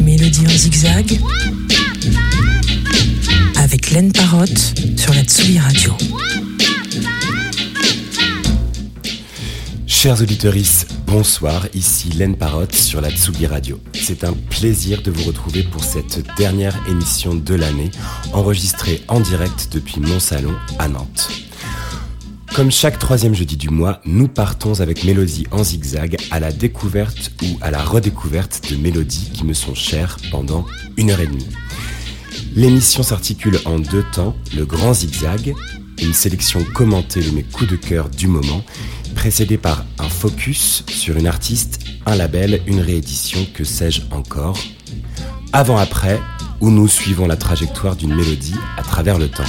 Mélodie en zigzag avec Laine Parotte sur la Tsugi Radio. Chers auditeurs, bonsoir, ici Laine Parotte sur la Tsugi Radio. C'est un plaisir de vous retrouver pour cette dernière émission de l'année, enregistrée en direct depuis mon salon à Nantes. Comme chaque troisième jeudi du mois, nous partons avec Mélodie en zigzag à la découverte ou à la redécouverte de mélodies qui me sont chères pendant une heure et demie. L'émission s'articule en deux temps, le grand zigzag, une sélection commentée de mes coups de cœur du moment, précédée par un focus sur une artiste, un label, une réédition, que sais-je encore. Avant-après, où nous suivons la trajectoire d'une mélodie à travers le temps.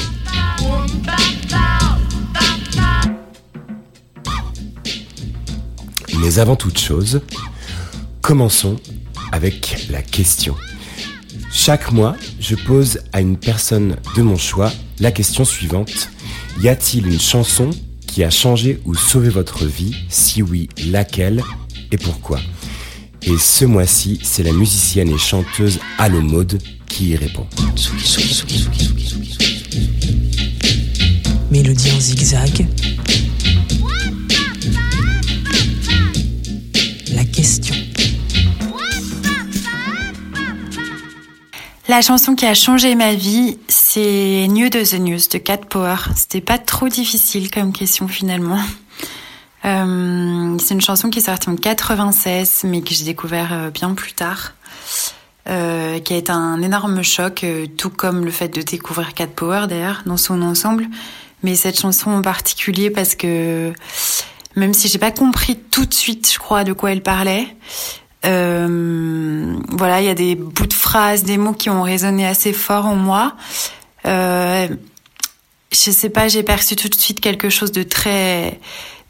Mais avant toute chose, commençons avec la question. Chaque mois, je pose à une personne de mon choix la question suivante. Y a-t-il une chanson qui a changé ou sauvé votre vie? Si oui, laquelle et pourquoi? Et ce mois-ci, c'est la musicienne et chanteuse Allo Mode qui y répond. Mélodie en zigzag. La chanson qui a changé ma vie, c'est New de the News de Cat Power. C'était pas trop difficile comme question finalement. Euh, c'est une chanson qui est sortie en 96, mais que j'ai découvert euh, bien plus tard. Euh, qui a été un énorme choc, tout comme le fait de découvrir Cat Power d'ailleurs dans son ensemble. Mais cette chanson en particulier parce que même si j'ai pas compris tout de suite, je crois, de quoi elle parlait, euh, voilà, il y a des bouts de phrases, des mots qui ont résonné assez fort en moi. Euh, je sais pas, j'ai perçu tout de suite quelque chose de très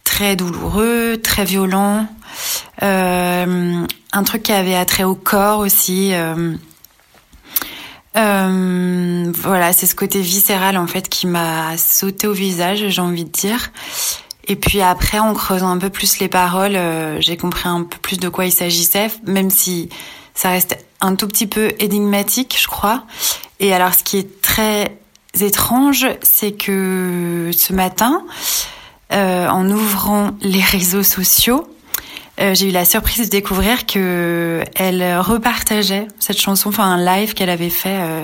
très douloureux, très violent, euh, un truc qui avait attrait au corps aussi. Euh, euh, voilà, c'est ce côté viscéral en fait qui m'a sauté au visage, j'ai envie de dire. Et puis après, en creusant un peu plus les paroles, euh, j'ai compris un peu plus de quoi il s'agissait, même si ça reste un tout petit peu énigmatique, je crois. Et alors, ce qui est très étrange, c'est que ce matin, euh, en ouvrant les réseaux sociaux, euh, j'ai eu la surprise de découvrir que elle repartageait cette chanson, enfin un live qu'elle avait fait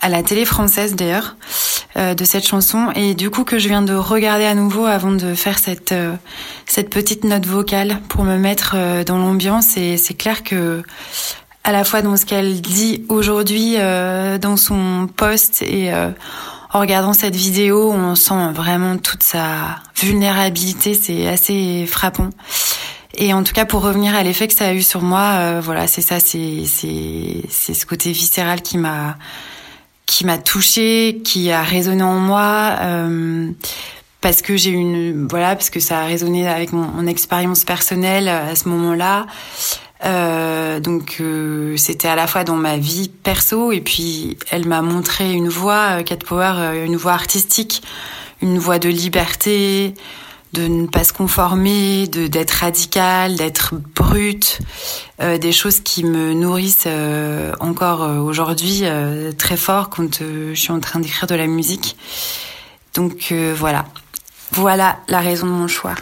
à la télé française d'ailleurs euh, de cette chanson. Et du coup que je viens de regarder à nouveau avant de faire cette euh, cette petite note vocale pour me mettre euh, dans l'ambiance. Et c'est clair que à la fois dans ce qu'elle dit aujourd'hui euh, dans son post et euh, en regardant cette vidéo, on sent vraiment toute sa vulnérabilité, c'est assez frappant. Et en tout cas, pour revenir à l'effet que ça a eu sur moi, voilà, c'est ça, c'est c'est c'est ce côté viscéral qui m'a qui m'a touchée, qui a résonné en moi. Euh, parce que j'ai une voilà parce que ça a résonné avec mon, expérience personnelle à ce moment-là euh, donc euh, c'était à la fois dans ma vie perso et puis elle m'a montré une voie, euh, Cat Power, euh, une voie artistique, une voie de liberté, de ne pas se conformer, de d'être radicale, d'être brute, euh, des choses qui me nourrissent euh, encore euh, aujourd'hui très fort quand je suis en train d'écrire de la musique. Donc voilà, voilà la raison de mon choix.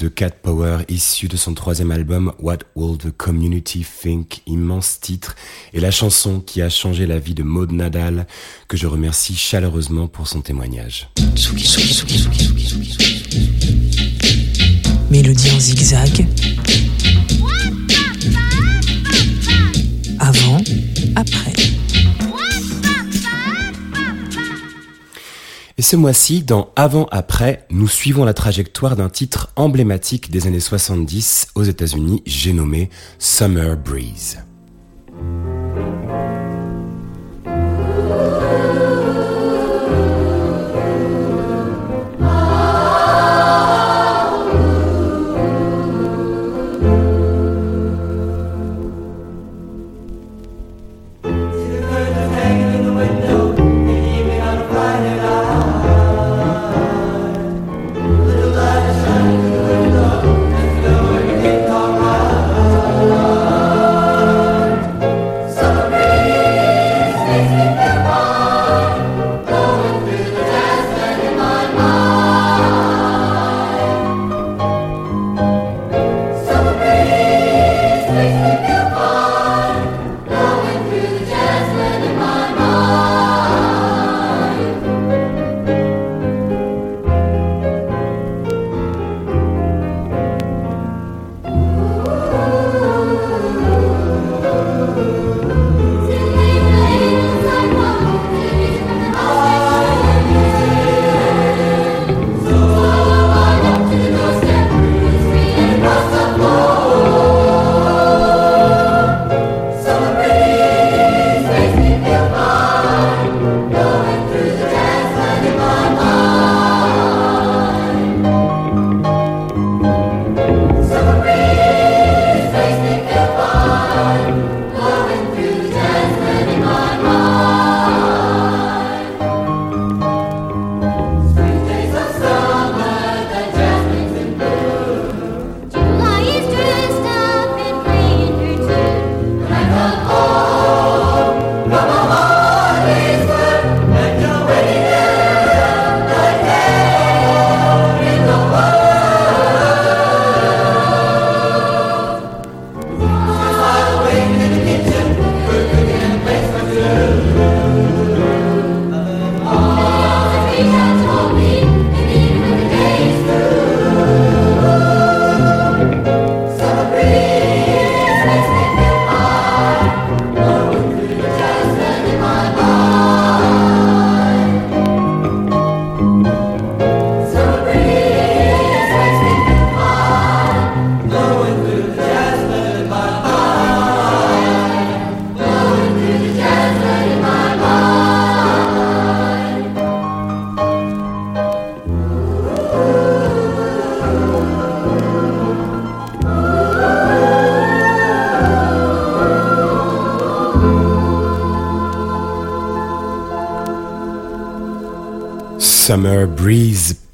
de Cat Power issu de son troisième album What Will the Community Think, immense titre, et la chanson qui a changé la vie de Maud Nadal, que je remercie chaleureusement pour son témoignage. Mélodie en zigzag, ce mois-ci, dans Avant-Après, nous suivons la trajectoire d'un titre emblématique des années 70 aux États-Unis, j'ai nommé Summer Breeze.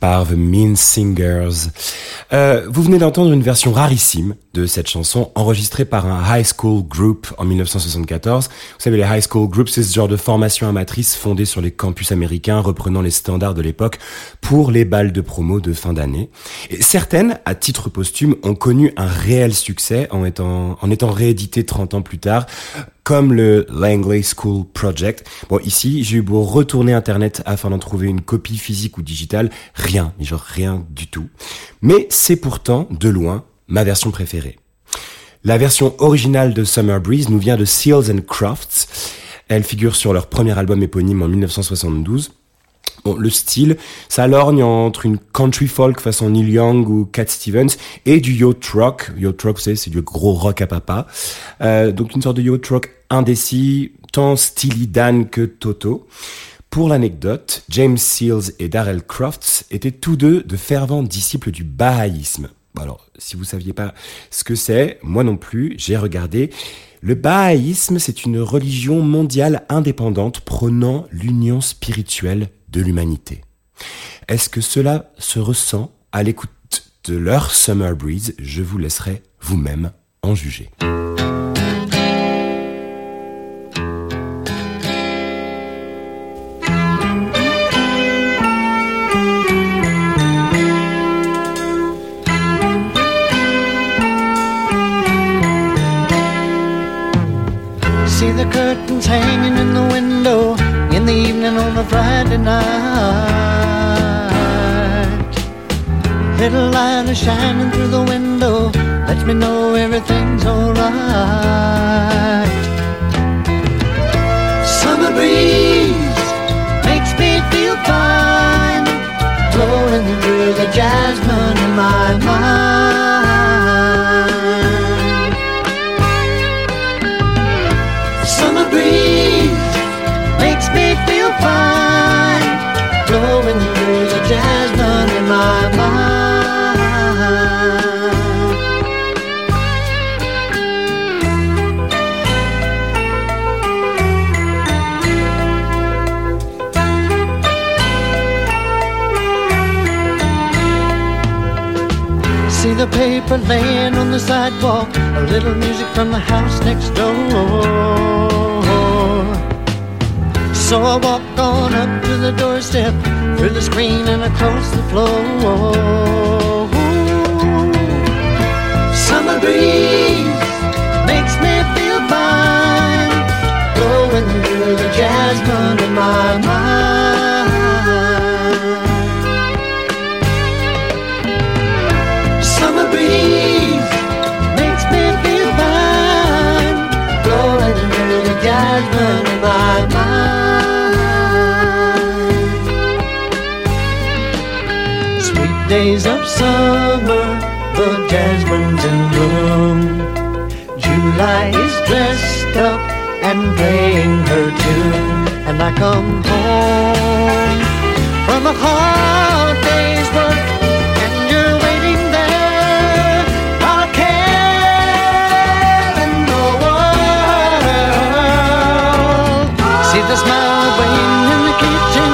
Par The Mean Singers. Euh, vous venez d'entendre une version rarissime de cette chanson enregistrée par un high school group en 1974. Vous savez, les high school groups, c'est ce genre de formation amatrice fondée sur les campus américains, reprenant les standards de l'époque pour les balles de promo de fin d'année. Et certaines, à titre posthume, ont connu un réel succès en étant, en étant rééditées 30 ans plus tard, comme le Langley School Project. Bon, ici, j'ai eu beau retourner Internet afin d'en trouver une copie physique ou digitale, rien, mais genre rien du tout. Mais c'est pourtant, de loin, ma version préférée. La version originale de Summer Breeze nous vient de Seals and Crofts. Elle figure sur leur premier album éponyme en 1972. Bon, le style, ça lorgne entre une country folk façon Neil Young ou Cat Stevens et du yacht rock. Yacht rock, c'est du gros rock à papa. Euh, donc une sorte de yacht rock indécis, tant Steely que Toto. Pour l'anecdote, James Seals et Darrell Crofts étaient tous deux de fervents disciples du bahaïsme. Alors, si vous saviez pas ce que c'est, moi non plus, j'ai regardé. Le bahaïsme, c'est une religion mondiale indépendante prônant l'union spirituelle de l'humanité. Est-ce que cela se ressent à l'écoute de leur Summer Breeze? Je vous laisserai vous-même en juger. Friday night. Little light is shining through the window, lets me know everything's alright. Summer breeze makes me feel fine, blowing through the jasmine in my mind. Paper laying on the sidewalk, a little music from the house next door. So I walk on up to the doorstep, through the screen and across the floor. Summer breeze makes me feel fine, blowing through the jasmine in my mind. Days of summer, the jasmine's in bloom. July is dressed up and playing her tune, and I come home from a hard day's work, and you're waiting there. I'll care in the world. See the smile waiting in the kitchen,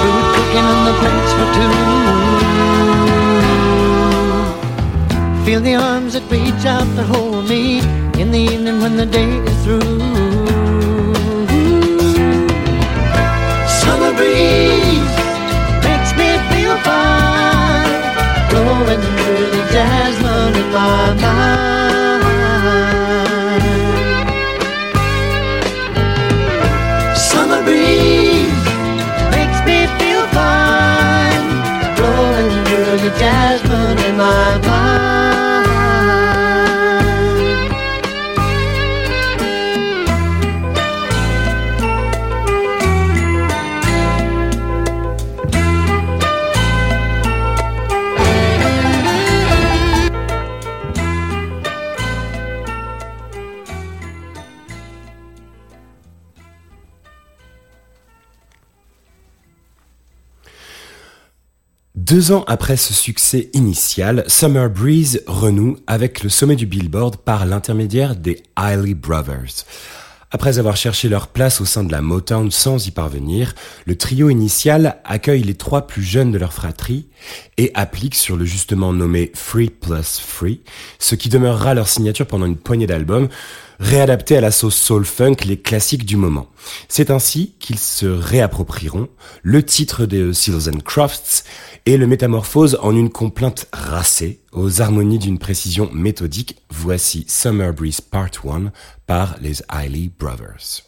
food cooking the plates for two. The arms that reach out to hold me in the evening when the day is through. Summer breeze makes me feel fine, blowing through the jasmine in my mind. Deux ans après ce succès initial, Summer Breeze renoue avec le sommet du Billboard par l'intermédiaire des Eiley Brothers. Après avoir cherché leur place au sein de la Motown sans y parvenir, le trio initial accueille les trois plus jeunes de leur fratrie et applique sur le justement nommé Free Plus Free, ce qui demeurera leur signature pendant une poignée d'albums, réadaptés à la sauce soul funk les classiques du moment. C'est ainsi qu'ils se réapproprieront le titre de Seals and Crofts et le métamorphose en une complainte racée aux harmonies d'une précision méthodique. Voici Summer Breeze Part 1 par les Eiley Brothers.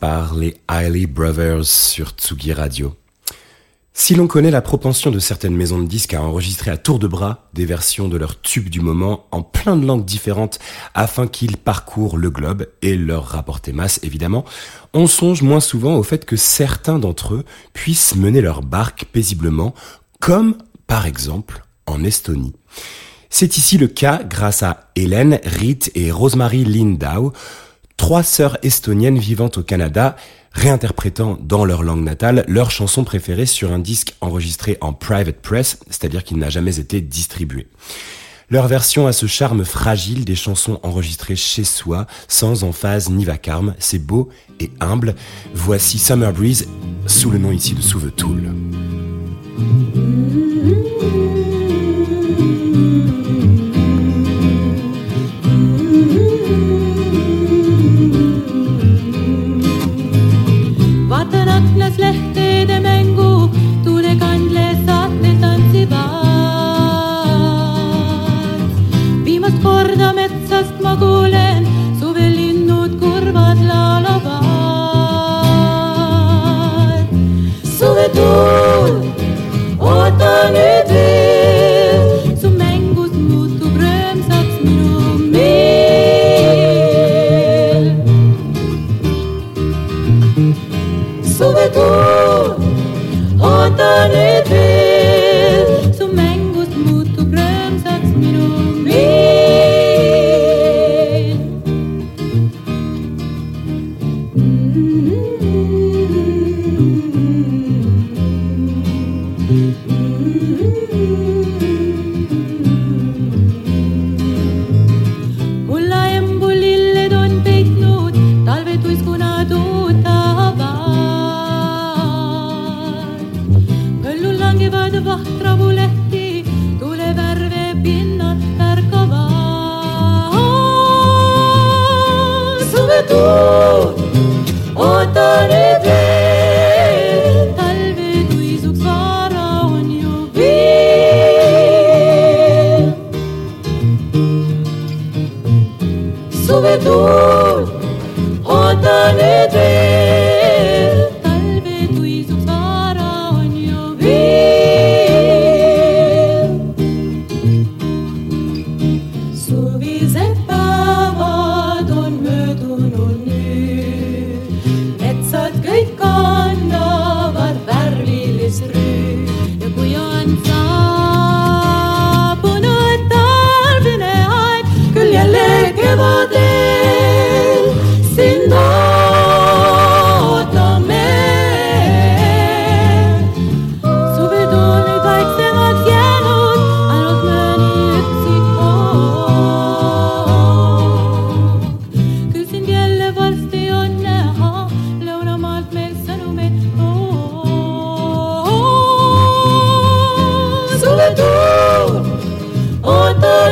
Par les Brothers sur Tsugi Radio. Si l'on connaît la propension de certaines maisons de disques à enregistrer à tour de bras des versions de leurs tubes du moment en plein de langues différentes afin qu'ils parcourent le globe et leur rapporter masse évidemment, on songe moins souvent au fait que certains d'entre eux puissent mener leur barque paisiblement, comme par exemple en Estonie. C'est ici le cas grâce à Hélène, Rit et Rosemary Lindau, trois sœurs estoniennes vivant au Canada, réinterprétant dans leur langue natale leur chanson préférée sur un disque enregistré en private press, c'est-à-dire qu'il n'a jamais été distribué. Leur version a ce charme fragile des chansons enregistrées chez soi, sans emphase ni vacarme, c'est beau et humble. Voici Summer Breeze, sous le nom ici de Sous the Tool. Aknas lehtede mängu, tuulekandle saatel tantsivad. viimast korda metsast ma kuulen, suvelinnud kurvad laulavad. suvetuul, oota nüüd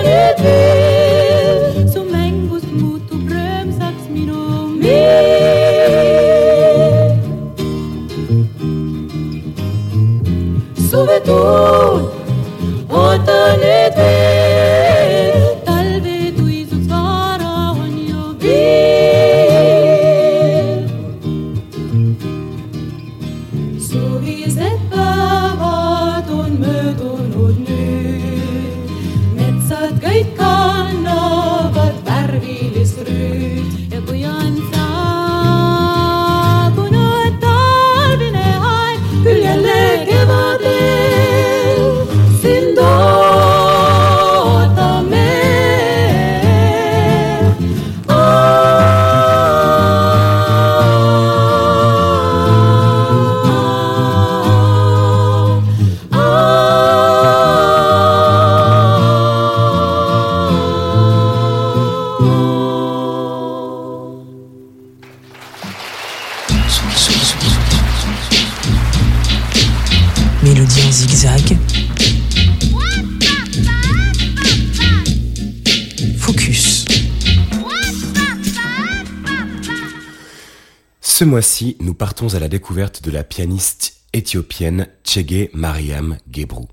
Hallelujah. partons à la découverte de la pianiste éthiopienne Chege Mariam Gebrou.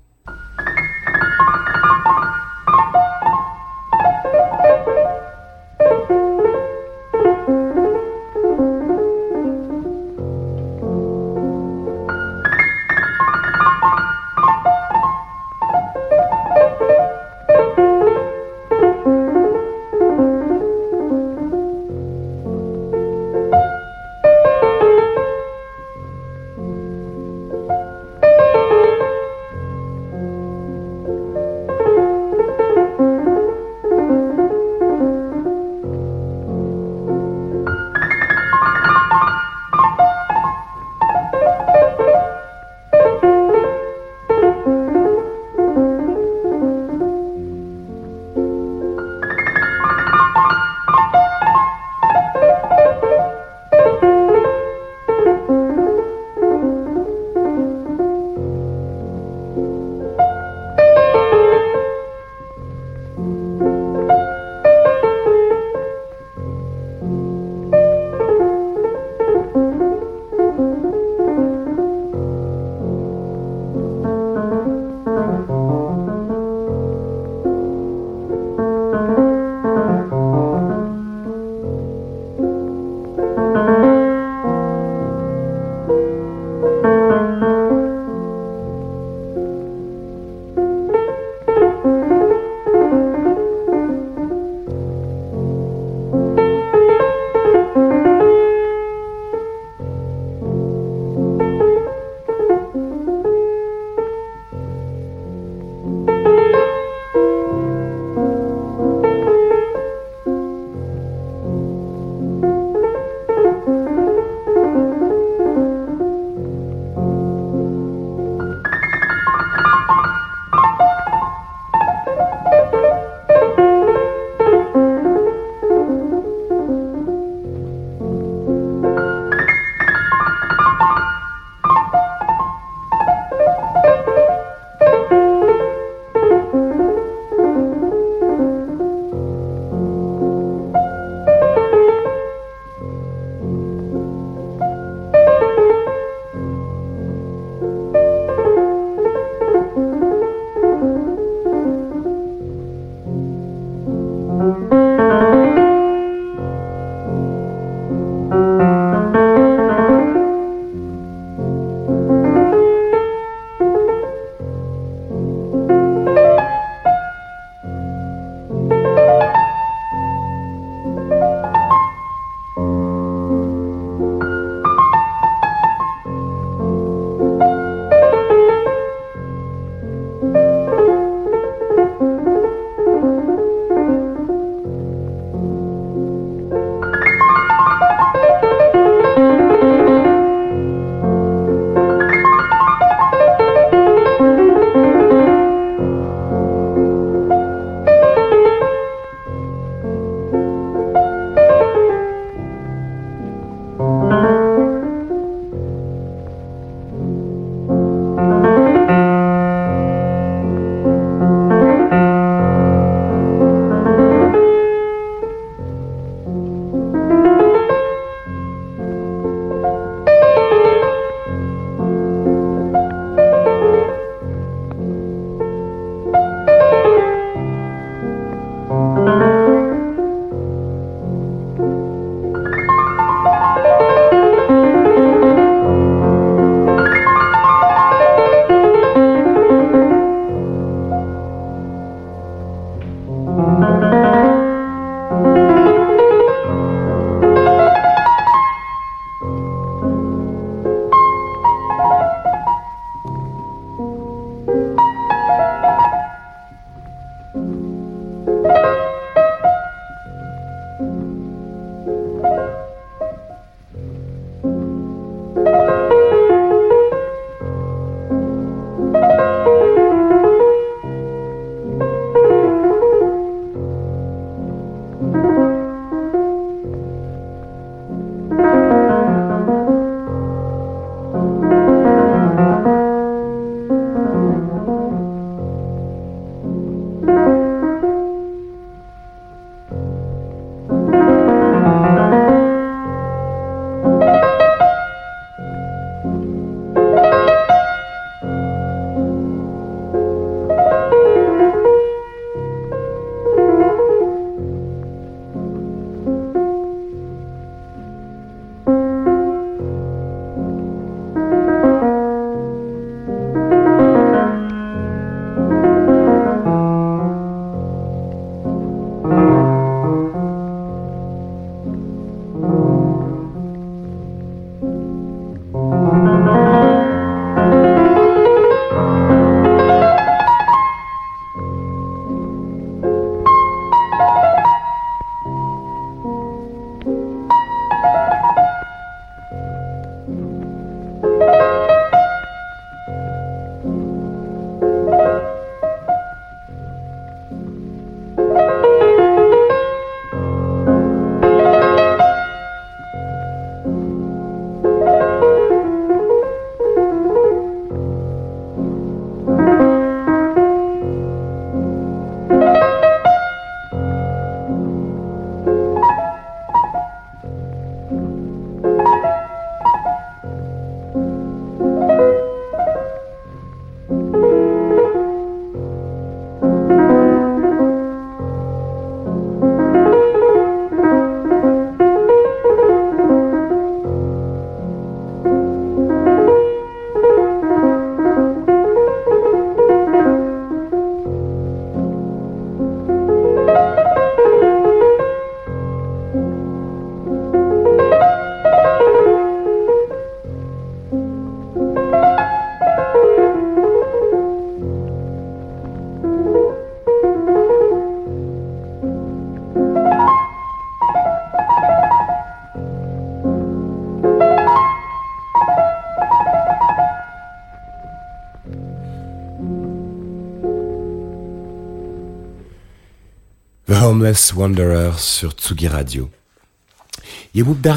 Boundless Wanderer sur Tsugi Radio.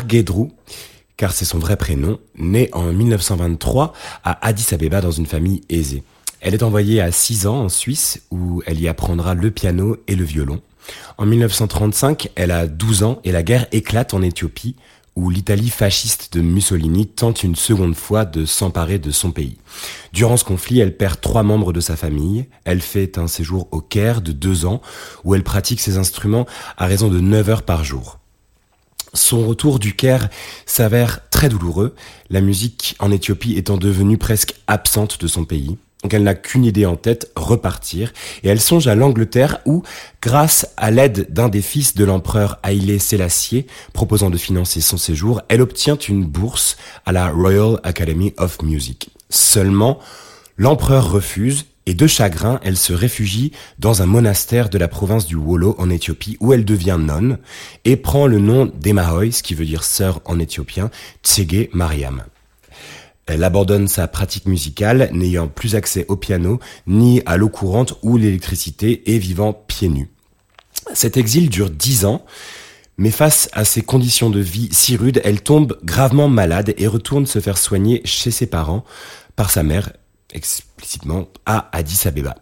Gedru, car c'est son vrai prénom, naît en 1923 à Addis Abeba dans une famille aisée. Elle est envoyée à 6 ans en Suisse où elle y apprendra le piano et le violon. En 1935, elle a 12 ans et la guerre éclate en Éthiopie où l'Italie fasciste de Mussolini tente une seconde fois de s'emparer de son pays. Durant ce conflit, elle perd trois membres de sa famille. Elle fait un séjour au Caire de deux ans où elle pratique ses instruments à raison de 9 heures par jour. Son retour du Caire s'avère très douloureux, la musique en Éthiopie étant devenue presque absente de son pays. Donc elle n'a qu'une idée en tête, repartir, et elle songe à l'Angleterre où, grâce à l'aide d'un des fils de l'empereur Haïlé Sélassié, proposant de financer son séjour, elle obtient une bourse à la Royal Academy of Music. Seulement, l'empereur refuse, et de chagrin, elle se réfugie dans un monastère de la province du Wollo en Éthiopie, où elle devient nonne, et prend le nom d'Emahoy, ce qui veut dire sœur en éthiopien, Tsege Mariam. Elle abandonne sa pratique musicale, n'ayant plus accès au piano, ni à l'eau courante ou l'électricité, et vivant pieds nus. Cet exil dure dix ans, mais face à ces conditions de vie si rudes, elle tombe gravement malade et retourne se faire soigner chez ses parents par sa mère, explicitement à Addis Abeba.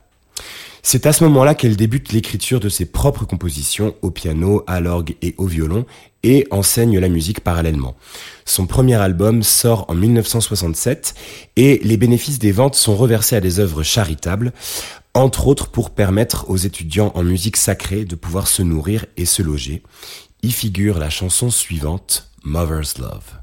C'est à ce moment-là qu'elle débute l'écriture de ses propres compositions au piano, à l'orgue et au violon et enseigne la musique parallèlement. Son premier album sort en 1967 et les bénéfices des ventes sont reversés à des œuvres charitables, entre autres pour permettre aux étudiants en musique sacrée de pouvoir se nourrir et se loger. Y figure la chanson suivante, Mother's Love.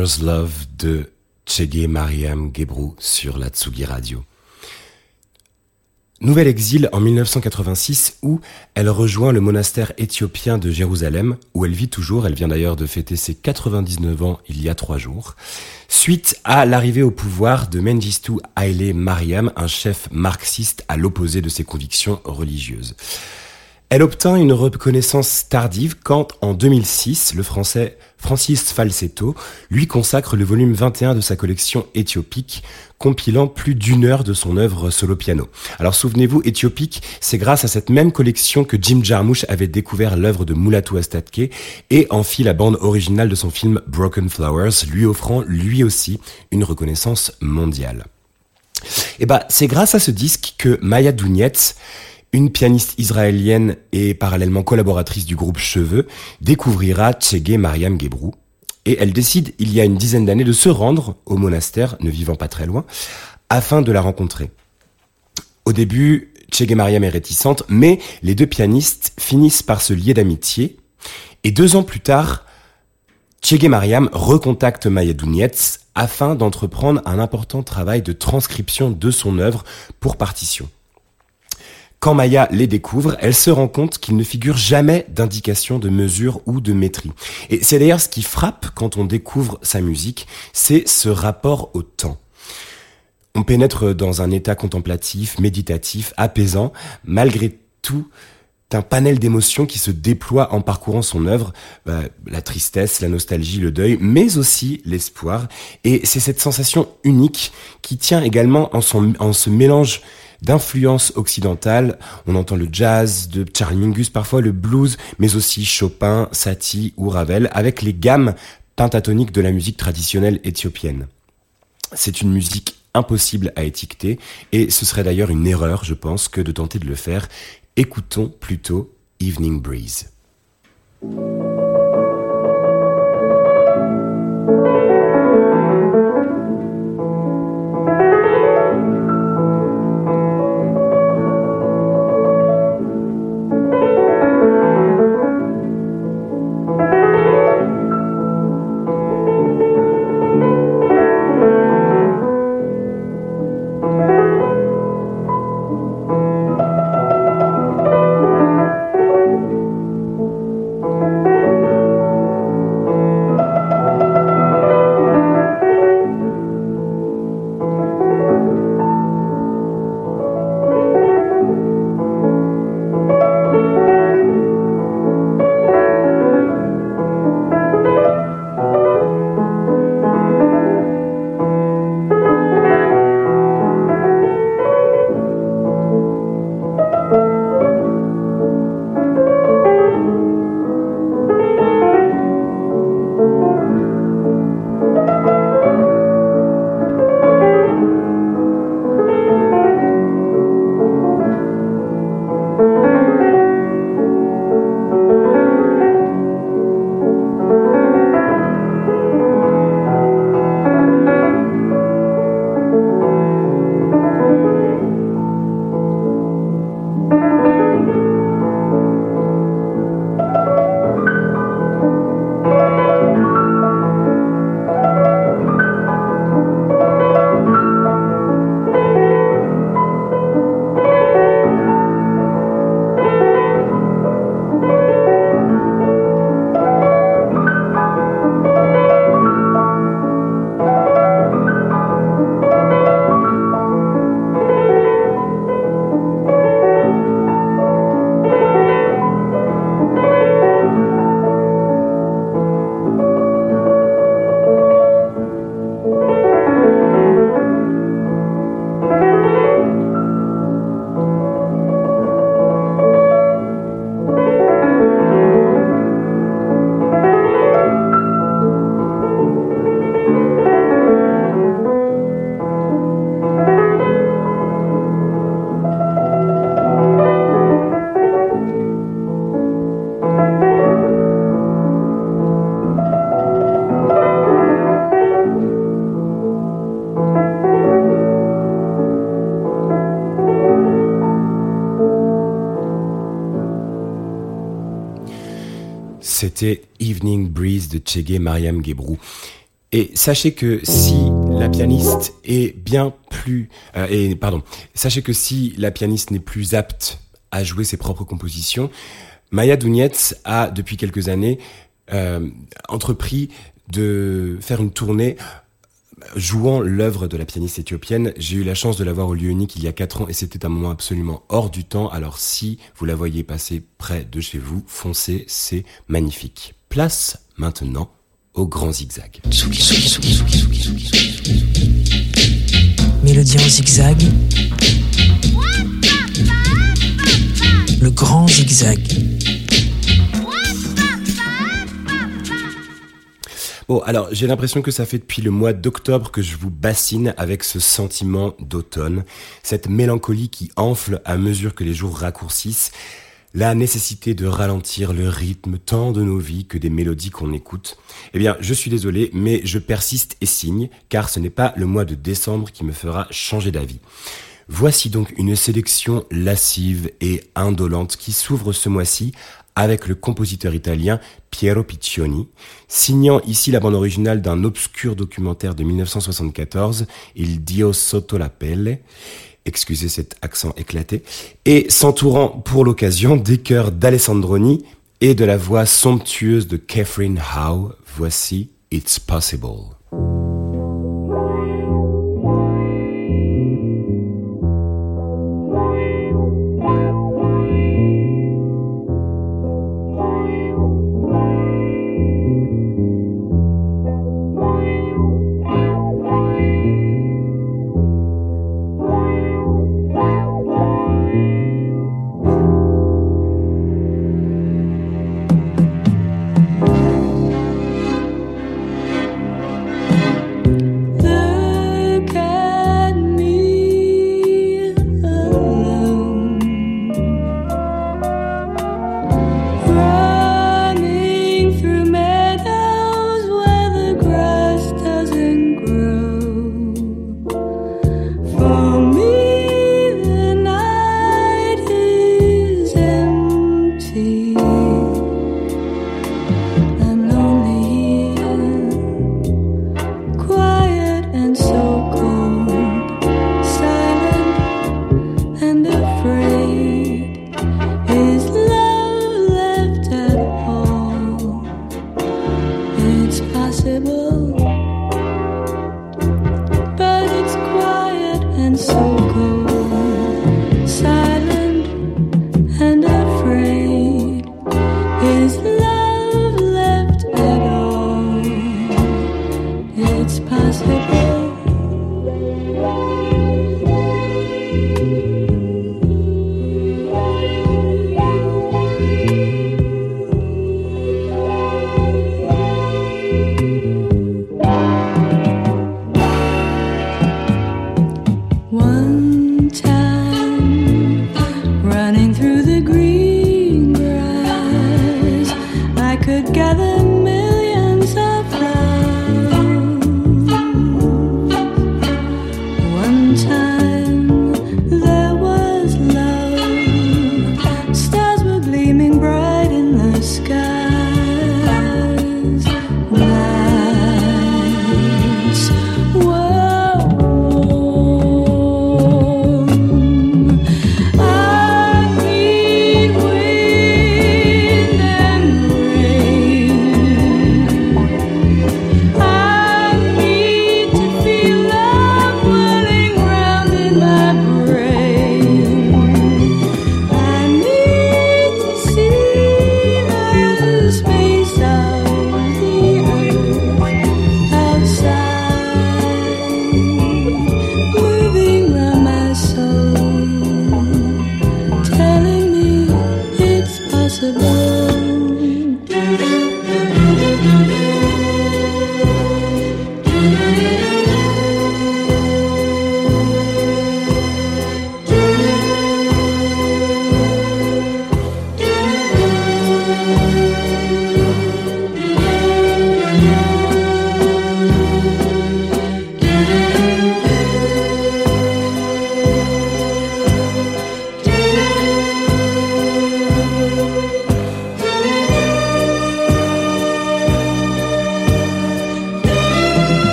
Love de Chege Mariam Gebrou sur la Tsugi Radio. Nouvel exil en 1986 où elle rejoint le monastère éthiopien de Jérusalem, où elle vit toujours, elle vient d'ailleurs de fêter ses 99 ans il y a trois jours, suite à l'arrivée au pouvoir de Mengistu Haile Mariam, un chef marxiste à l'opposé de ses convictions religieuses. Elle obtint une reconnaissance tardive quand, en 2006, le français Francis Falsetto lui consacre le volume 21 de sa collection éthiopique, compilant plus d'une heure de son œuvre solo piano. Alors souvenez-vous, éthiopique, c'est grâce à cette même collection que Jim Jarmusch avait découvert l'œuvre de Mulatu Astatke et en fit la bande originale de son film Broken Flowers, lui offrant lui aussi une reconnaissance mondiale. Et bah, c'est grâce à ce disque que Maya Dounietz, une pianiste israélienne et parallèlement collaboratrice du groupe Cheveux, découvrira Tchege Mariam Gebrou. Et elle décide, il y a une dizaine d'années, de se rendre au monastère, ne vivant pas très loin, afin de la rencontrer. Au début, Tchege Mariam est réticente, mais les deux pianistes finissent par se lier d'amitié. Et deux ans plus tard, Tchege Mariam recontacte Maya Dounietz afin d'entreprendre un important travail de transcription de son œuvre pour partition. Quand Maya les découvre, elle se rend compte qu'il ne figure jamais d'indication de mesure ou de métrie. Et c'est d'ailleurs ce qui frappe quand on découvre sa musique, c'est ce rapport au temps. On pénètre dans un état contemplatif, méditatif, apaisant, malgré tout un panel d'émotions qui se déploie en parcourant son œuvre, bah, la tristesse, la nostalgie, le deuil, mais aussi l'espoir. Et c'est cette sensation unique qui tient également en ce mélange d'influences occidentales. On entend le jazz de Charlie Mingus, parfois le blues, mais aussi Chopin, Satie ou Ravel, avec les gammes pentatoniques de la musique traditionnelle éthiopienne. C'est une musique impossible à étiqueter, et ce serait d'ailleurs une erreur, je pense, que de tenter de le faire. Écoutons plutôt Evening Breeze. C'était Evening Breeze de Tchege Mariam Gebrou. Et sachez que si la pianiste est bien plus, euh, et pardon, sachez que si la pianiste n'est plus apte à jouer ses propres compositions, Maya Dounietz a depuis quelques années euh, entrepris de faire une tournée jouant l'œuvre de la pianiste éthiopienne. J'ai eu la chance de la voir au lieu unique il y a quatre ans et c'était un moment absolument hors du temps. Alors si vous la voyez passer près de chez vous, foncez, c'est magnifique. Place maintenant au grand zigzag. Mélodie en zigzag. Le grand zigzag. Bon, alors j'ai l'impression que ça fait depuis le mois d'octobre que je vous bassine avec ce sentiment d'automne, cette mélancolie qui enfle à mesure que les jours raccourcissent, la nécessité de ralentir le rythme tant de nos vies que des mélodies qu'on écoute. Eh bien, je suis désolé, mais je persiste et signe, car ce n'est pas le mois de décembre qui me fera changer d'avis. Voici donc une sélection lascive et indolente qui s'ouvre ce mois-ci avec le compositeur italien Piero Piccioni, signant ici la bande originale d'un obscur documentaire de 1974, Il Dio sotto la pelle, excusez cet accent éclaté, et s'entourant pour l'occasion des chœurs d'Alessandroni et de la voix somptueuse de Catherine Howe, voici It's Possible.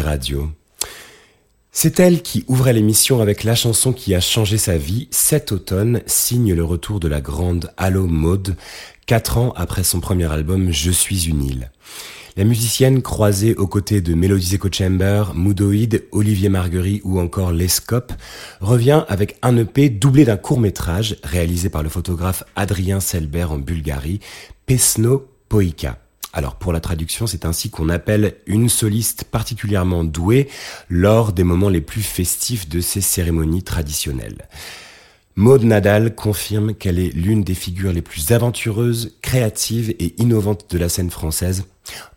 Radio. C'est elle qui ouvrait l'émission avec la chanson qui a changé sa vie. Cet automne signe le retour de la grande Allo Maude, quatre ans après son premier album Je suis une île. La musicienne croisée aux côtés de Melodies Echo Chamber, Moodoid, Olivier Marguerite ou encore Lescope revient avec un EP doublé d'un court métrage réalisé par le photographe Adrien Selbert en Bulgarie, Pesno Poika. Alors pour la traduction, c'est ainsi qu'on appelle une soliste particulièrement douée lors des moments les plus festifs de ces cérémonies traditionnelles. Maud Nadal confirme qu'elle est l'une des figures les plus aventureuses, créatives et innovantes de la scène française.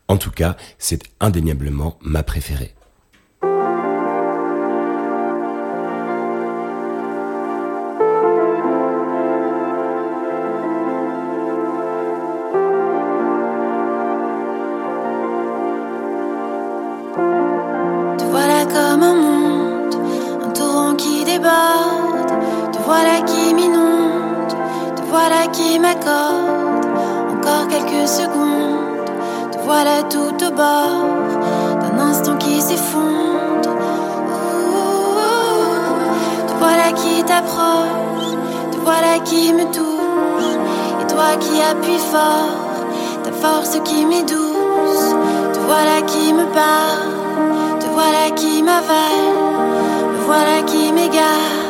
En tout cas, c'est indéniablement ma préférée. Tout au bord d'un instant qui s'effondre. Te voilà qui t'approche, te voilà qui me touche. Et toi qui appuies fort, ta force qui m'est. Te voilà qui me parle. Te voilà qui m'avale, me voilà qui m'égare.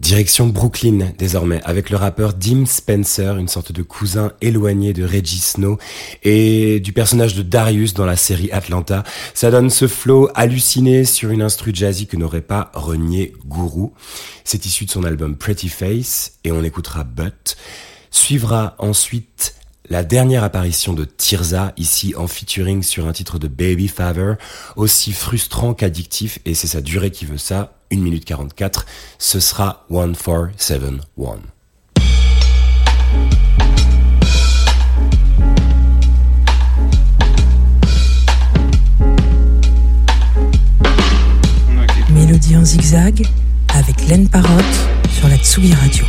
Direction Brooklyn désormais, avec le rappeur Dim Spencer, une sorte de cousin éloigné de Reggie Snow et du personnage de Darius dans la série Atlanta. Ça donne ce flow halluciné sur une instru jazzy que n'aurait pas renié Guru. C'est issu de son album Pretty Face et on écoutera But. Suivra ensuite la dernière apparition de Tirza, ici en featuring sur un titre de Baby Favor, aussi frustrant qu'addictif, et c'est sa durée qui veut ça, 1 minute 44, ce sera 1471. Mélodie en zigzag avec Laine Parotte sur la Tsugi Radio.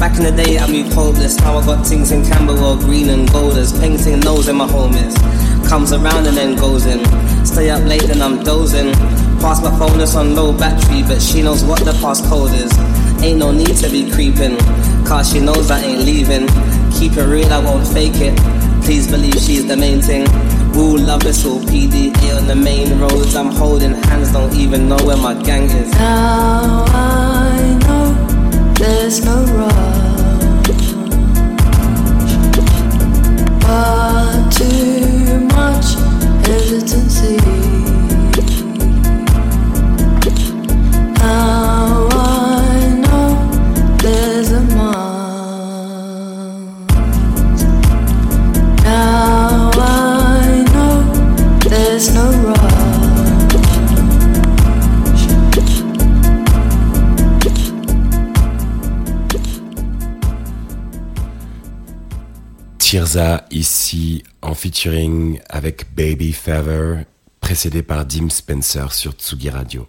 Back in the day, I moved hopeless. Now I got things in Camberwell, green and gold golders. Painting nose in my home is. Comes around and then goes in. Stay up late and I'm dozing. Pass my phone, it's on low battery, but she knows what the passcode is. Ain't no need to be creeping, cause she knows I ain't leaving. Keep it real, I won't fake it. Please believe she's the main thing. Ooh, love this all PDA on the main roads. I'm holding hands, don't even know where my gang is. Now I there's no rush, but too much hesitancy. Now I know there's a. Now I know there's no Tirza ici en featuring avec Baby Fever, précédé par Dim Spencer sur Tsugi Radio.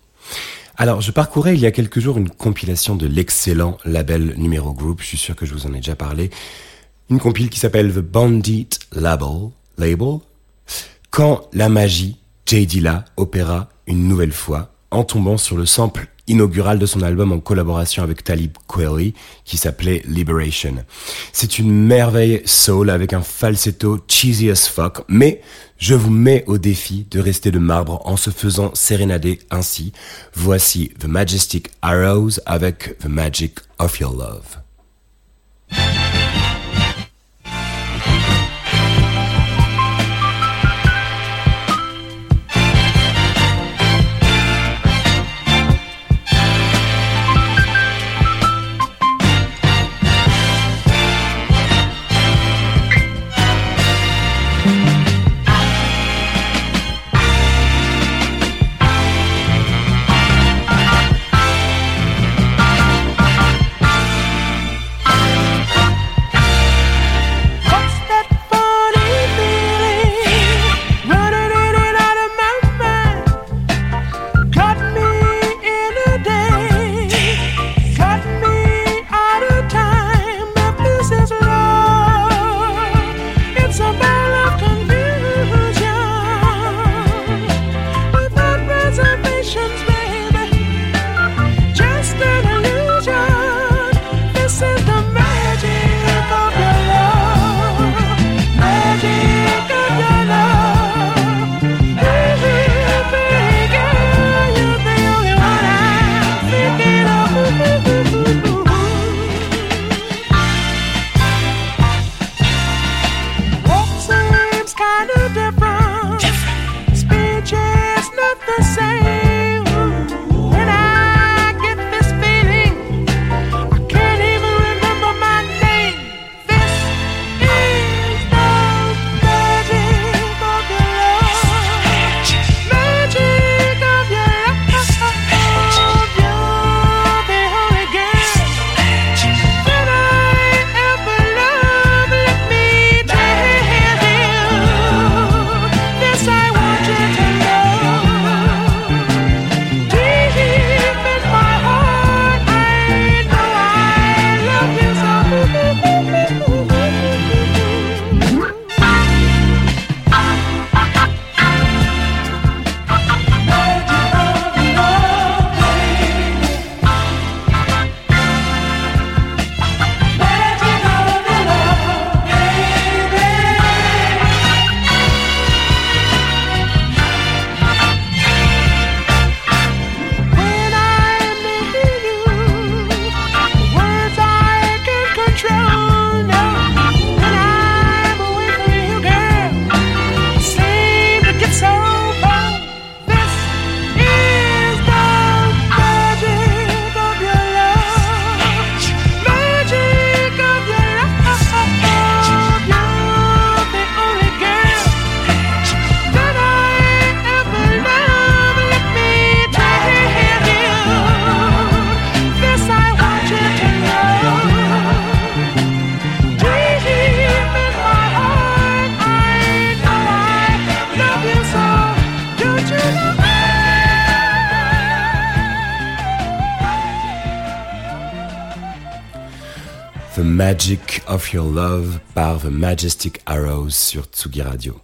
Alors, je parcourais il y a quelques jours une compilation de l'excellent label Numéro Group, je suis sûr que je vous en ai déjà parlé. Une compile qui s'appelle The Bandit Label, Label. Quand la magie, J. Dilla opéra une nouvelle fois en tombant sur le sample inaugural de son album en collaboration avec Talib Kweli qui s'appelait Liberation. C'est une merveille soul avec un falsetto cheesy as fuck, mais je vous mets au défi de rester de marbre en se faisant sérénader ainsi. Voici The Majestic Arrows avec The Magic of Your Love. Magic of Your Love par The Majestic Arrows sur Tsugi Radio.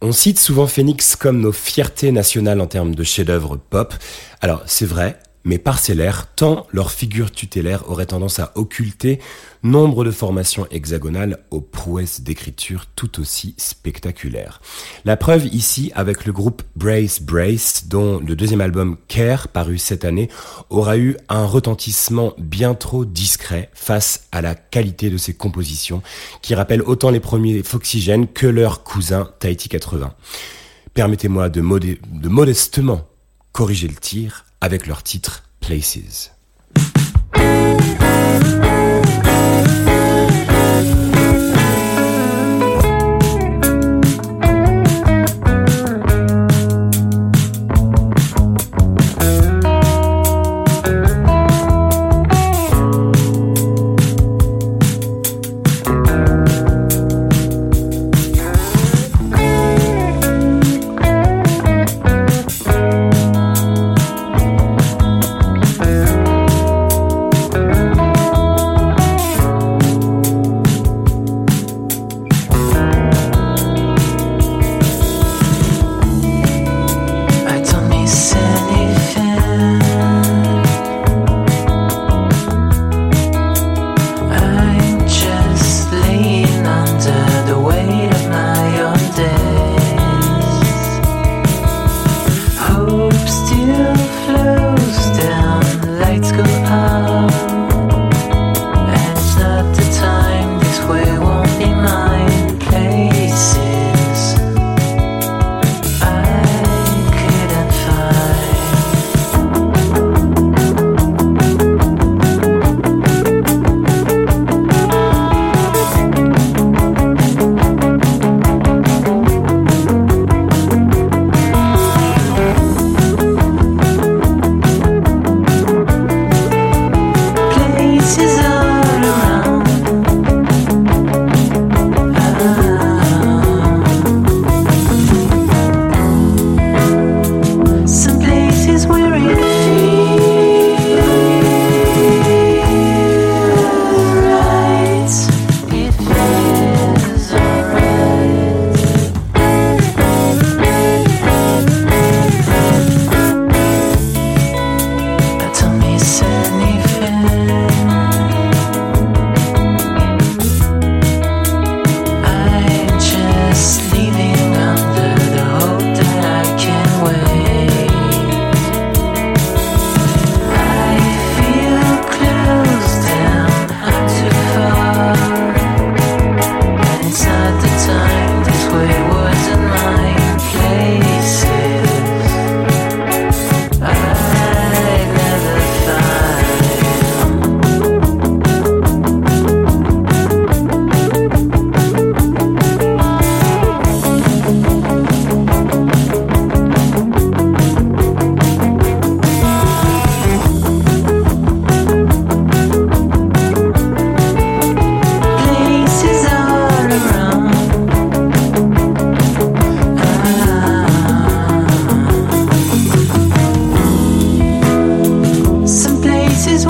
On cite souvent Phoenix comme nos fiertés nationales en termes de chefs-d'œuvre pop. Alors, c'est vrai, mais parcellaire, tant leur figure tutélaire aurait tendance à occulter nombre de formations hexagonales aux prouesses d'écriture tout aussi spectaculaires. La preuve ici avec le groupe Brace Brace, dont le deuxième album Care, paru cette année, aura eu un retentissement bien trop discret face à la qualité de ses compositions, qui rappellent autant les premiers Foxygènes que leurs cousins Tahiti 80. Permettez-moi de modestement corriger le tir avec leur titre Places.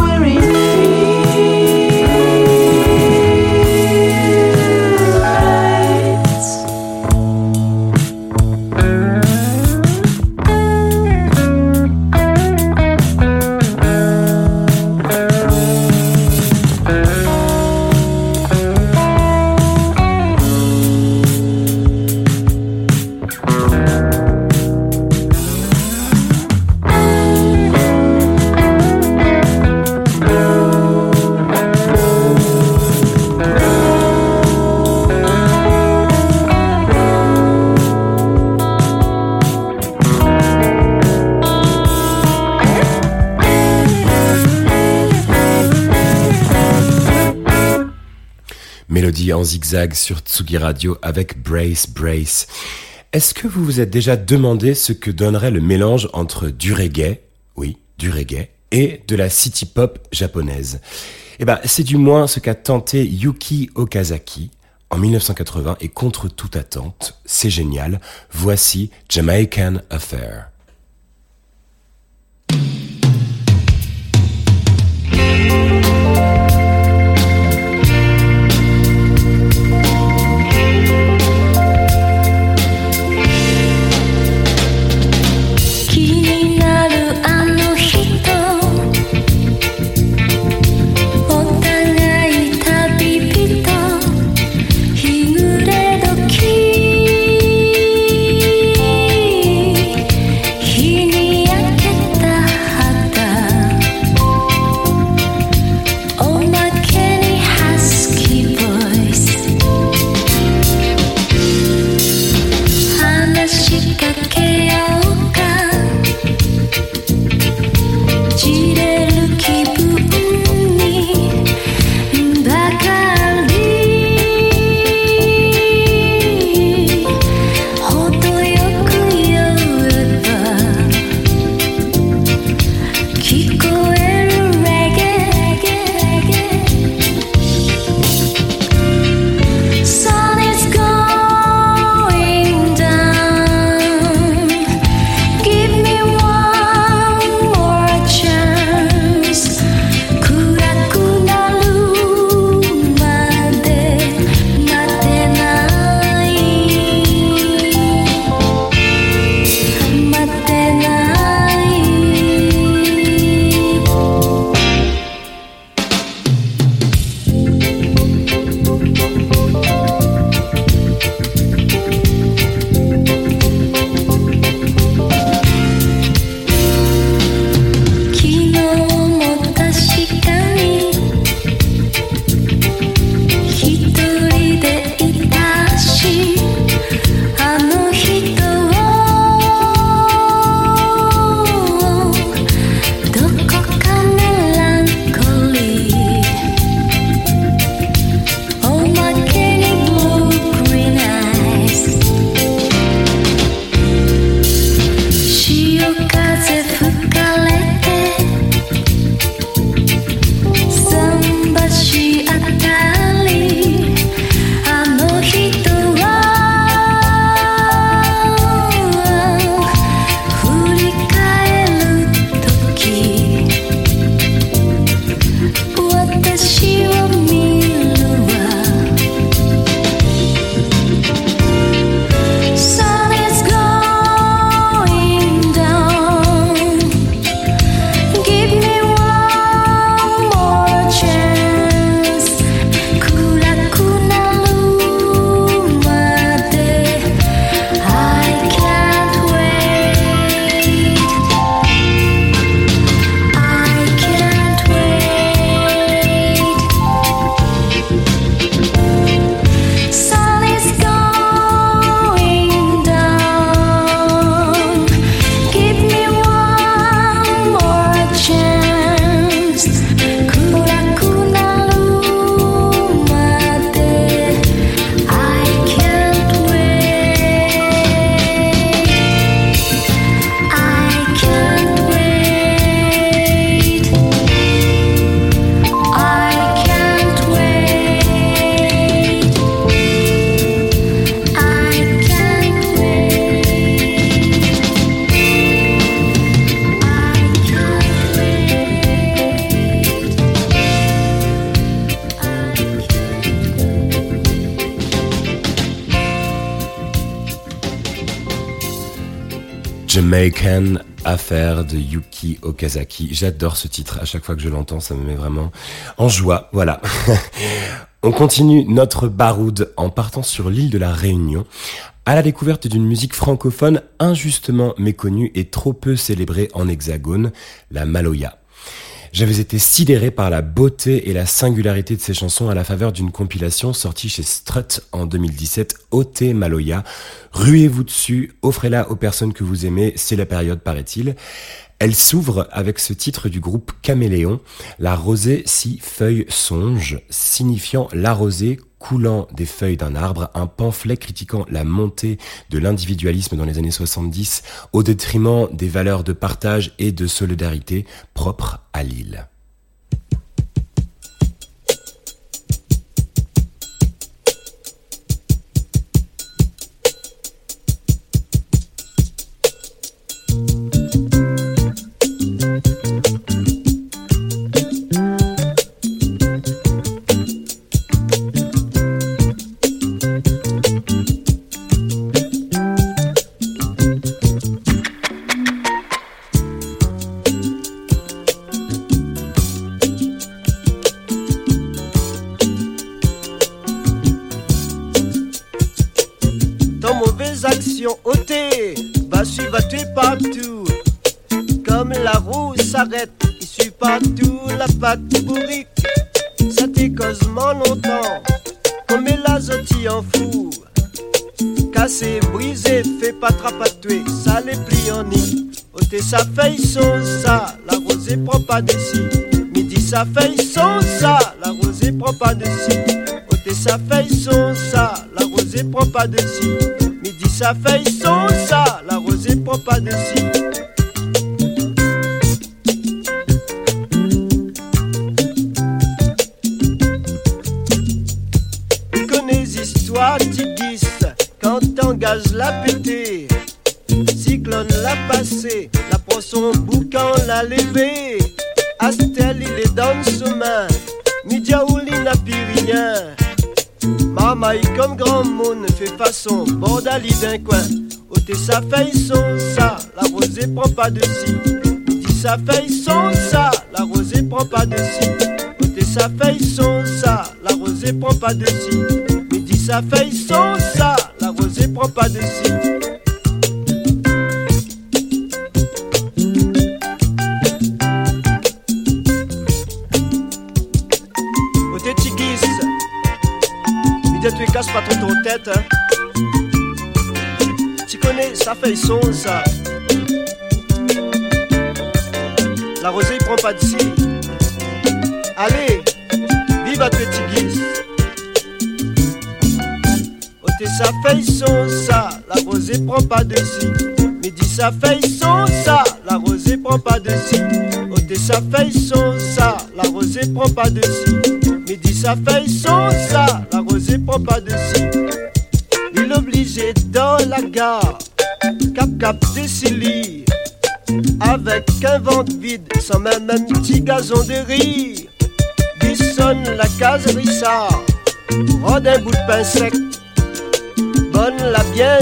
Places zigzag sur Tsugi Radio avec Brace Brace. Est-ce que vous vous êtes déjà demandé ce que donnerait le mélange entre du reggae, oui, du reggae, et de la city pop japonaise? Eh ben, c'est du moins ce qu'a tenté Yuki Okazaki en 1980 et contre toute attente, c'est génial, voici Jamaican Affair. Jamaican Affaire de Yuki Okazaki. J'adore ce titre. À chaque fois que je l'entends, ça me met vraiment en joie. Voilà. On continue notre baroude en partant sur l'île de la Réunion à la découverte d'une musique francophone injustement méconnue et trop peu célébrée en hexagone, la Maloya. J'avais été sidéré par la beauté et la singularité de ces chansons à la faveur d'une compilation sortie chez Strut en 2017, OT Maloya. Ruez-vous dessus, offrez-la aux personnes que vous aimez, c'est la période paraît-il. Elle s'ouvre avec ce titre du groupe Caméléon, La rosée si feuille songe, signifiant la rosée coulant des feuilles d'un arbre, un pamphlet critiquant la montée de l'individualisme dans les années 70 au détriment des valeurs de partage et de solidarité propres à l'île. Dit sa feuille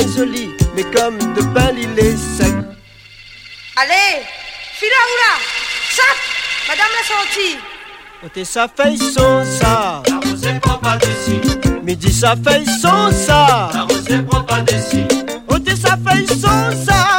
jolie, mais comme de pain il est sec. Allez, fila oula, sap, madame la sortie. Ôtez sa feuille son ça, la rosée prend pas dessus. Midi sa feuille son ça, la rosée prend pas dessus. Ôtez sa feuille son ça,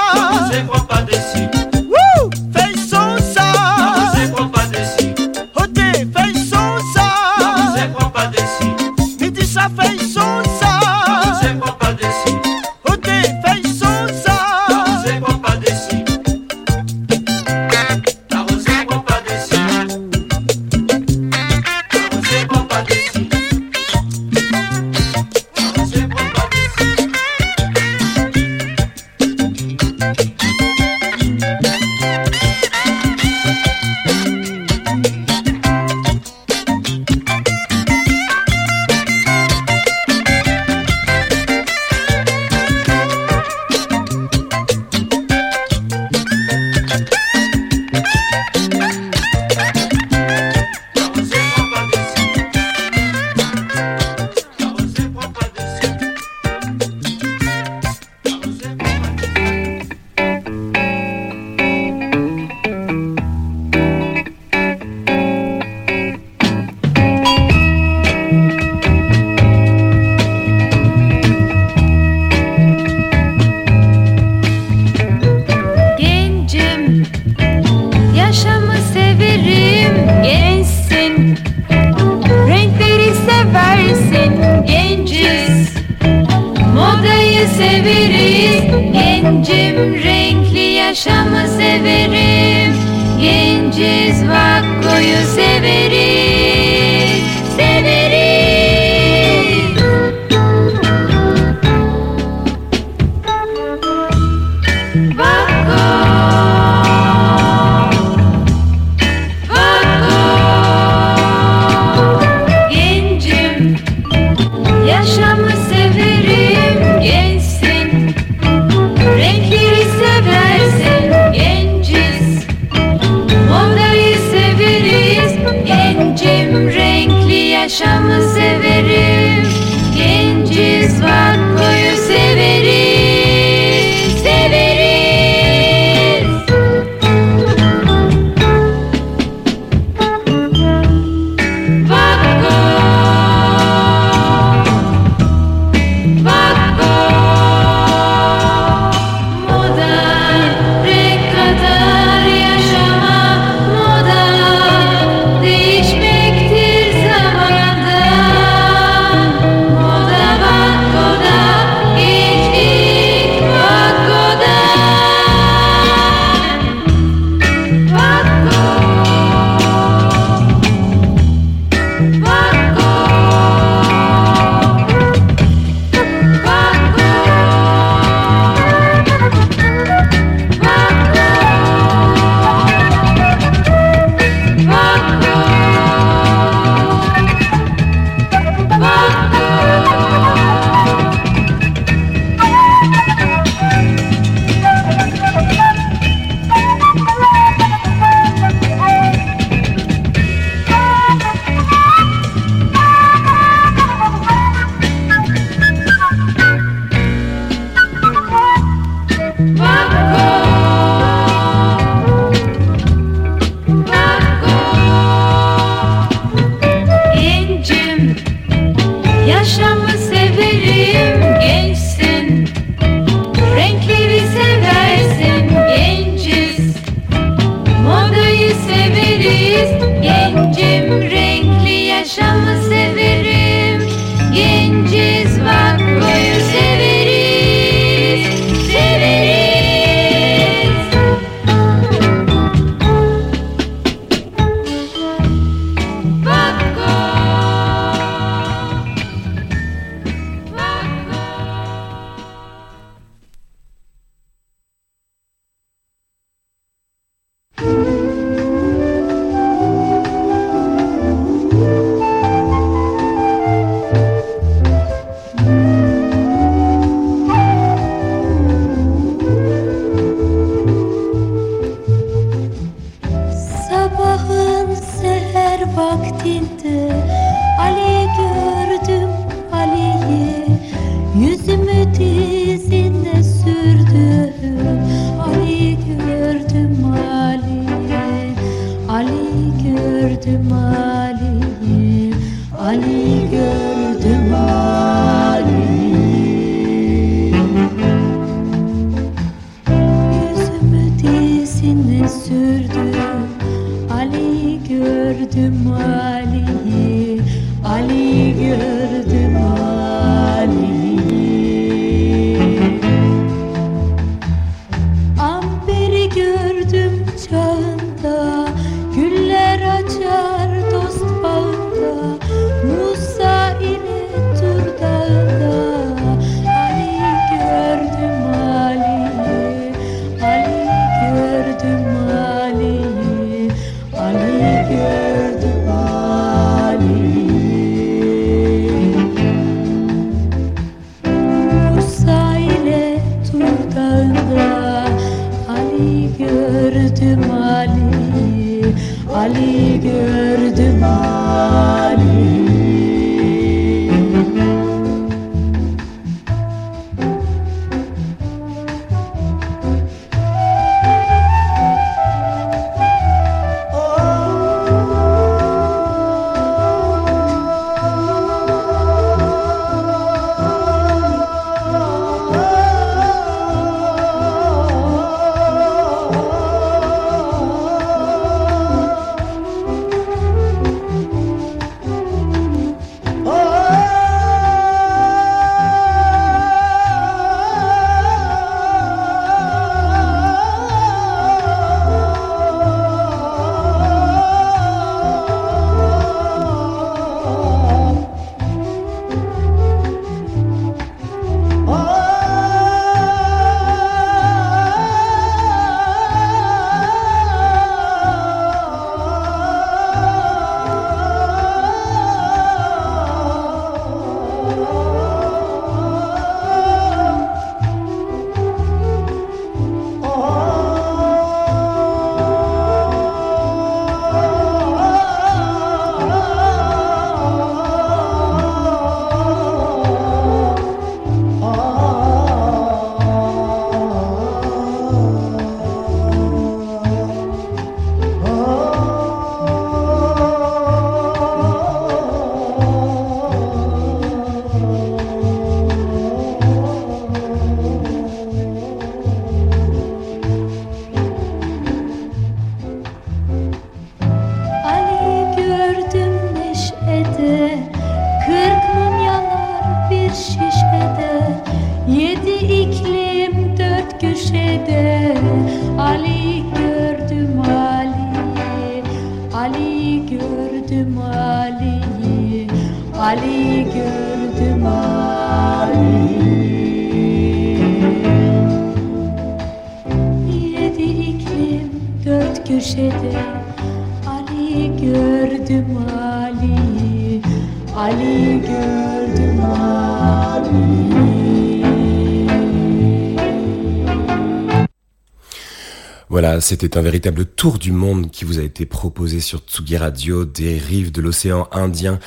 c'était un véritable tour du monde qui vous a été proposé sur Tsugi Radio, des rives de l'océan Indien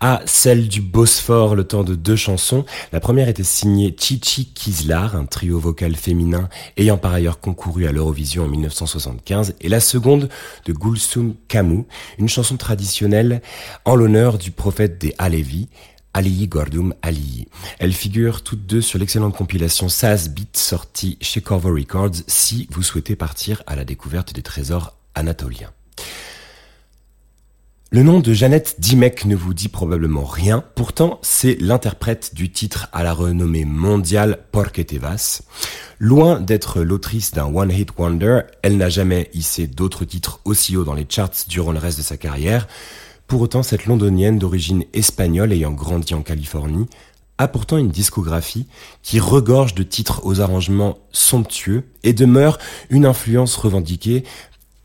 à celle du Bosphore, le temps de deux chansons. La première était signée Chichi Kizlar, un trio vocal féminin ayant par ailleurs concouru à l'Eurovision en 1975, et la seconde de Gulsum Kamu, une chanson traditionnelle en l'honneur du prophète des Alevis, Ali Gordum Ali. Elles figurent toutes deux sur l'excellente compilation Saz Beat sortie chez Corvo Records si vous souhaitez partir à la découverte des trésors anatoliens. Le nom de Jeannette Dimek ne vous dit probablement rien, pourtant c'est l'interprète du titre à la renommée mondiale Porque te vas. Loin d'être l'autrice d'un one-hit wonder, elle n'a jamais hissé d'autres titres aussi haut dans les charts durant le reste de sa carrière. Pour autant, cette londonienne d'origine espagnole ayant grandi en Californie a pourtant une discographie qui regorge de titres aux arrangements somptueux et demeure une influence revendiquée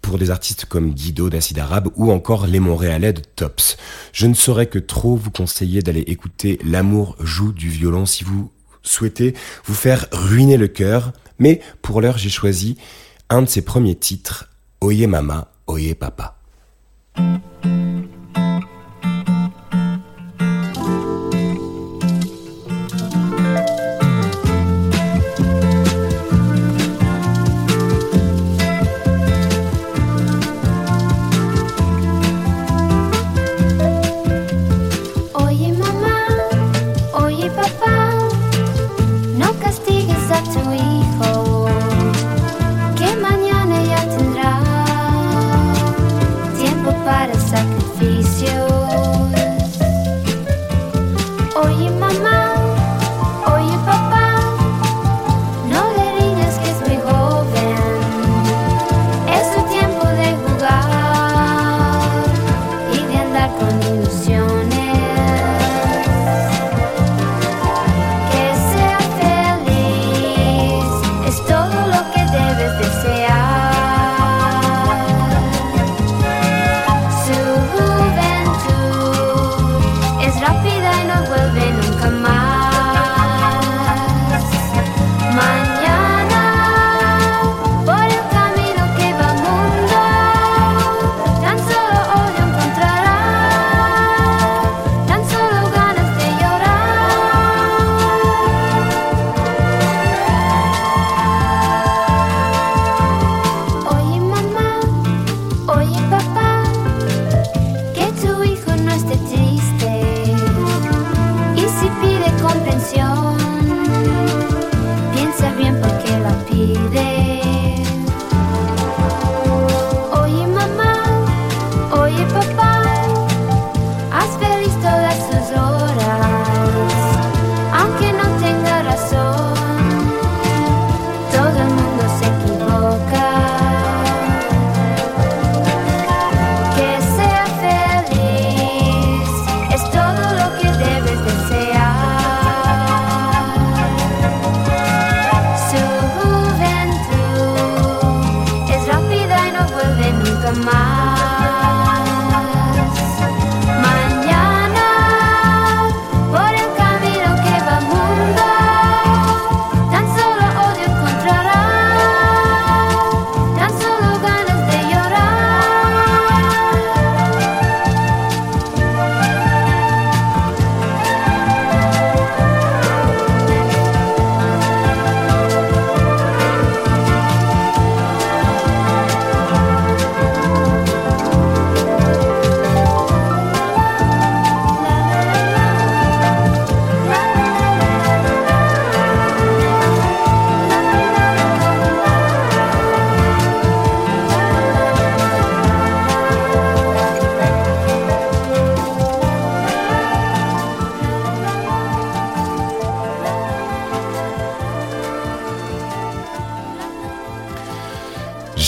pour des artistes comme Guido d'Acide Arabe ou encore les Montréalais de Tops. Je ne saurais que trop vous conseiller d'aller écouter L'amour joue du violon si vous souhaitez vous faire ruiner le cœur, mais pour l'heure j'ai choisi un de ses premiers titres, Oye Mama, Oye Papa.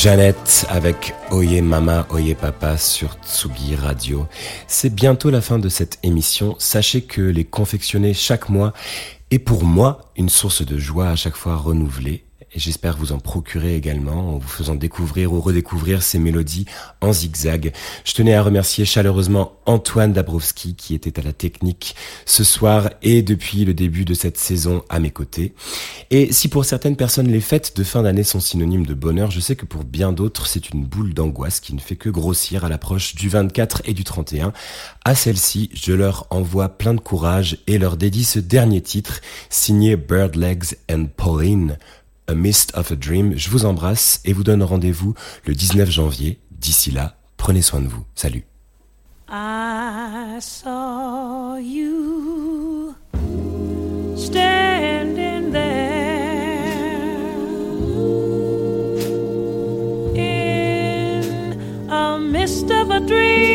Jeannette avec Oye Mama, Oye Papa sur Tsugi Radio. C'est bientôt la fin de cette émission. Sachez que les confectionner chaque mois est pour moi une source de joie à chaque fois renouvelée et j'espère vous en procurer également en vous faisant découvrir ou redécouvrir ces mélodies en zigzag. Je tenais à remercier chaleureusement Antoine Dabrowski qui était à la technique ce soir et depuis le début de cette saison à mes côtés. Et si pour certaines personnes les fêtes de fin d'année sont synonymes de bonheur, je sais que pour bien d'autres c'est une boule d'angoisse qui ne fait que grossir à l'approche du 24 et du 31. À celle-ci, je leur envoie plein de courage et leur dédie ce dernier titre signé Bird Legs and Pauline. A Mist of a Dream. Je vous embrasse et vous donne rendez-vous le 19 janvier. D'ici là, prenez soin de vous. Salut. Dream.